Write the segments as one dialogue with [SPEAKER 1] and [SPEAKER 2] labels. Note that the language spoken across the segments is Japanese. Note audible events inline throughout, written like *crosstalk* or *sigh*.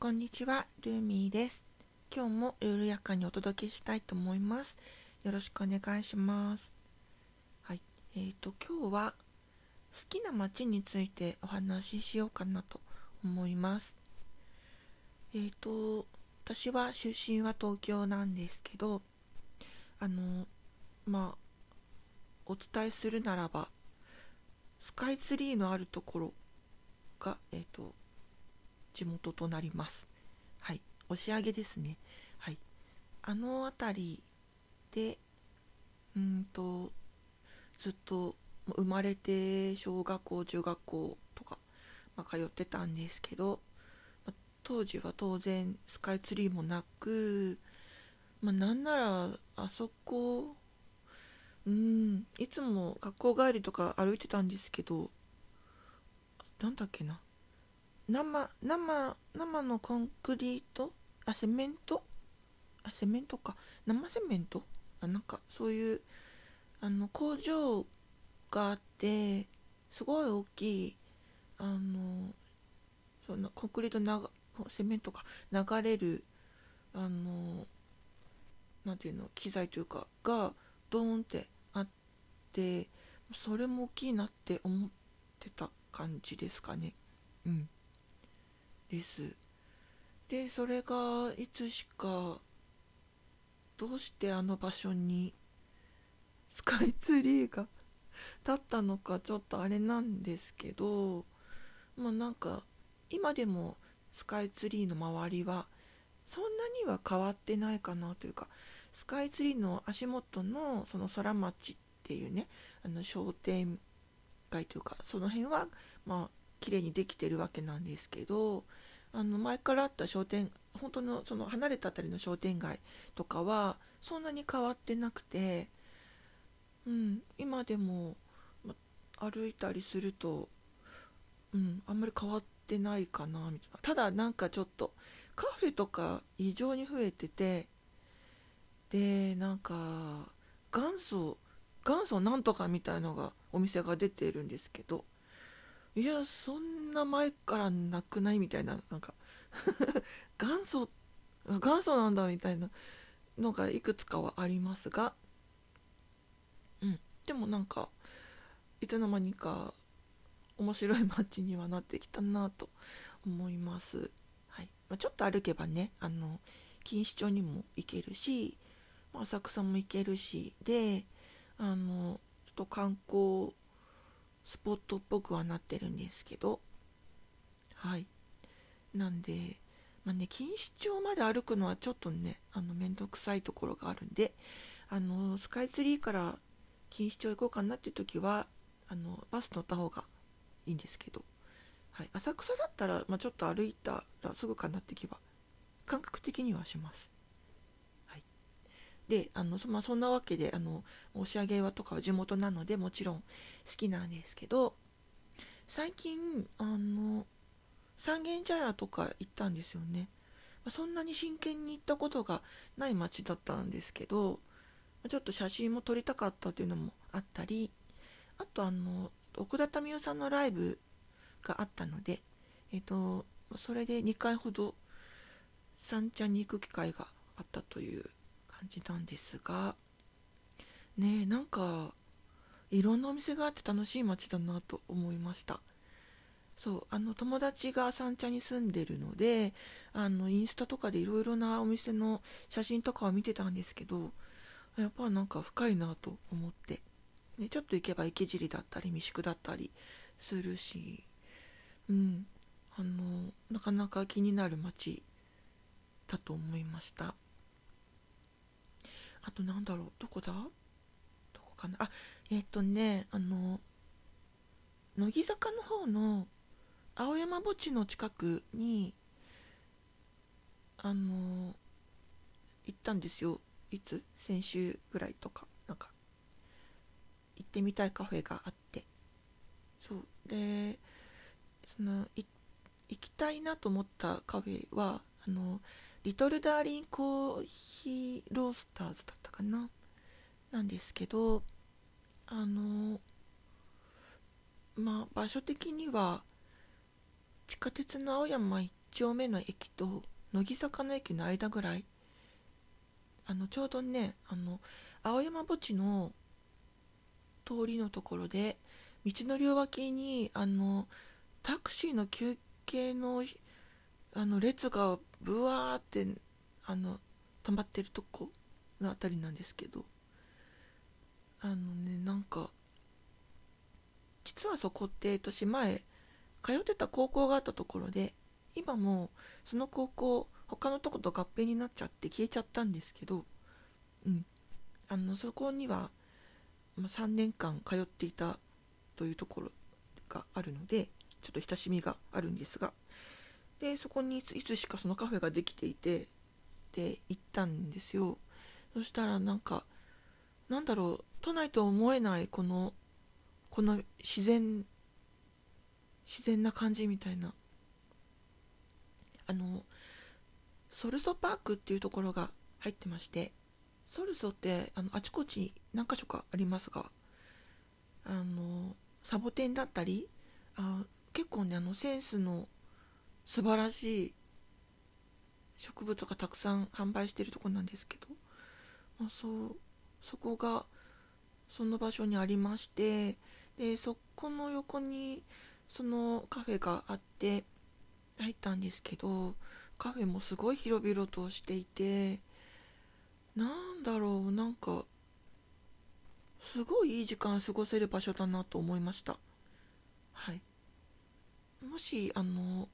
[SPEAKER 1] こんにちは、ルーミーです。今日も緩やかにお届けしたいと思います。よろしくお願いします。はい、えーと今日は好きな街についてお話ししようかなと思います。えーと私は出身は東京なんですけど、あのまあお伝えするならばスカイツリーのあるところがえっ、ー、と地元となります。はい、押上ですね。はい、あの辺りで、うんと、ずっと生まれて小学校、中学校とか、まあ、通ってたんですけど、まあ、当時は当然スカイツリーもなく、まあ、なんならあそこ、うん、いつも学校帰りとか歩いてたんですけど、なんだっけな、生生生のコンクリート？あセメント？あセメントか。生セメント？あなんかそういうあの工場があってすごい大きいあのそんなコンクリートなセメントか。流れるあのなんていうの？機材というかがドーンってあってそれも大きいなって思ってた感じですかね。うん。です。でそれがいつしかどうしてあの場所にスカイツリーが *laughs* 立ったのかちょっとあれなんですけどまあなんか今でもスカイツリーの周りはそんなには変わってないかなというかスカイツリーの足元のその空町っていうねあの商店街というかその辺はまあ綺麗にできてるわけなんですけどあの前からあった商店本当のその離れた辺りの商店街とかはそんなに変わってなくて、うん、今でも、歩いたりすると、うん、あんまり変わってないかなみたいな。ただなんかちょっとカフェとか異常に増えててでなんか元祖元祖なんとかみたいのがお店が出てるんですけどいやそんな前からなくない？みたいな。なんか *laughs* 元祖元祖なんだみたいな。のがいくつかはありますが。うん。でもなんかいつの間にか面白い街にはなってきたなと思います、はい。まあ、ちょっと歩けばねあの錦糸町にも行けるし浅草も行けるし。であのちょっと観光スポットっぽくはなってるんですけど。はい。なんでまあね錦糸町まで歩くのはちょっとねあの面倒くさいところがあるんであのスカイツリーから錦糸町行こうかなっていう時はあのバス乗った方がいいんですけど、はい、浅草だったら、まあ、ちょっと歩いたらすぐかなって気は感覚的にはします。であのそ,、まあ、そんなわけであの押上はとかは地元なのでもちろん好きなんですけど最近あの三軒茶屋とか行ったんですよね。そんなに真剣に行ったことがない街だったんですけどちょっと写真も撮りたかったというのもあったりあとあの奥田民生さんのライブがあったので、えっと、それで2回ほど三茶に行く機会があったという感じなんですがねなんかいろんなお店があって楽しい街だなと思いましたそうあの友達が三茶に住んでるのであのインスタとかでいろいろなお店の写真とかを見てたんですけどやっぱなんか深いなと思って、ね、ちょっと行けば池尻だったり三宿だったりするしうんあのなかなか気になる街だと思いました。あとなんだろう？どこだ？どこかな？あえっ、とねあの乃木坂の方の青山墓地の近くにあの行ったんですよ。いつ？先週ぐらいとか。なんか行ってみたいカフェがあって。そう。でその行きたいなと思ったカフェはあのリトルダーリンコーヒーロースターズだったかな？なんですけどあのまあ場所的には地下鉄の青山行っ丁目の駅と乃木坂の駅の間ぐらいあのちょうどねあの青山墓地の通りのところで道の両脇にあのタクシーの休憩のあの列がブワーってあの止まってるとこの辺りなんですけどあのねなんか実はそこって私前通ってた高校があったところで今もその高校他のとこと合併になっちゃって消えちゃったんですけどうん。あのそこには、3年間通っていたというところがあるのでちょっと親しみがあるんですがでそこにいつしかそのカフェができていてで行ったんですよ。そしたらなんかなんだろう都内と思えないこのこの自然自然な感じみたいな。あのソルソパークっていうところが入ってましてソルソってあのあちこち何か所かありますがあのサボテンだったりあ結構ねあのセンスの素晴らしい植物がたくさん販売してるとこなんですけど、まあ、そうそこがその場所にありましてでそこの横にそのカフェがあって入ったんですけどカフェもすごい広々としていてなんだろうなんかすごいいい時間過ごせる場所だなと思いました。はい。もしあの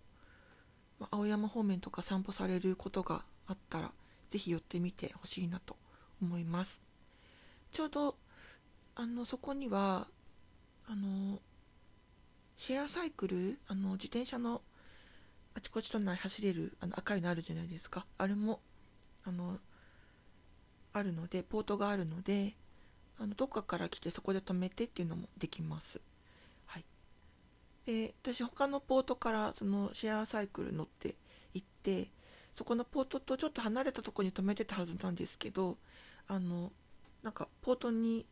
[SPEAKER 1] 青山方面とか散歩されることがあったら是非寄ってみてほしいなと思いますちょうどあのそこにはあのシェアサイクルあの自転車のあちこち都内走れるあの赤いのあるじゃないですかあれもあのあるのでポートがあるのであのどっかから来てそこで止めてっていうのもできます。で私他のポートからそのシェアサイクル乗って行ってそこのポートとちょっと離れたとこに止めてたはずなんですけどあのなんかポートに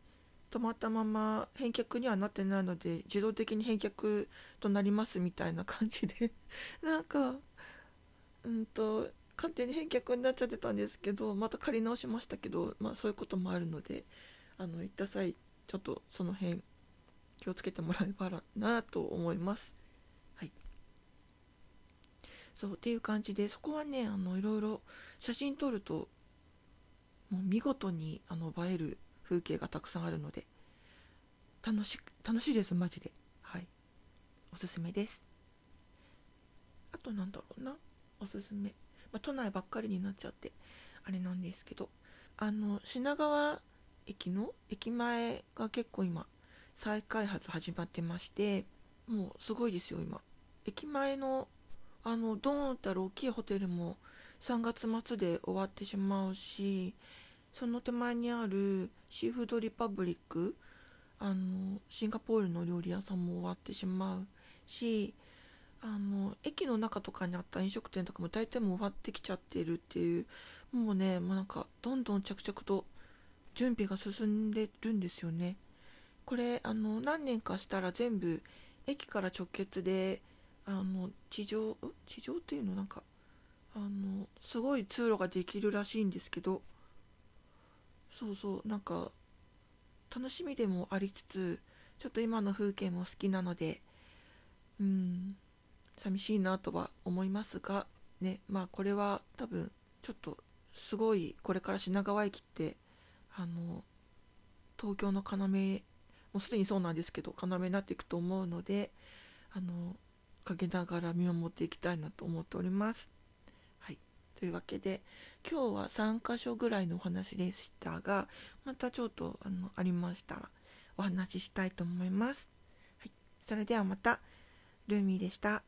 [SPEAKER 1] 止まったまま返却にはなってないので自動的に返却となりますみたいな感じで。*laughs* なんかうんと勝手に返却になっちゃってたんですけどまた借り直しましたけど、まあ、そういうこともあるのであの行った際ちょっとその辺気をつけてもらえばなと思います。はい。そうっていう感じでそこはねあのいろいろ写真撮るともう見事にあの映える風景がたくさんあるので楽し楽しいですマジで。はい。おすすめです。あとなんだろうな。おすすめ。まあ、都内ばっかりになっちゃってあれなんですけどあの品川駅の駅前が結構今再開発始まってましてもうすごいですよ今。駅前のあのドーンってある大きいホテルも3月末で終わってしまうしその手前にあるシーフードリパブリックあのシンガポールの料理屋さんも終わってしまうしあの駅の中とかにあった飲食店とかも大体もう終わってきちゃってるっていうもうねもうなんかどんどん着々と準備が進んでるんですよね。これあの何年かしたら全部駅から直結であの地上地上っていうの？なんかあのすごい通路ができるらしいんですけど。そうそうなんか楽しみでもありつつちょっと今の風景も好きなのでうん寂しいなとは思いますがねまあこれは多分ちょっとすごいこれから品川駅ってあの東京の要もうすでにそうなんですけど要になっていくと思うのであの陰ながら見守っていきたいなと思っております。はい、というわけで今日は3箇所ぐらいのお話でしたがまたちょっとあのありましたらお話ししたいと思います。はい、それではまたルーミーでした。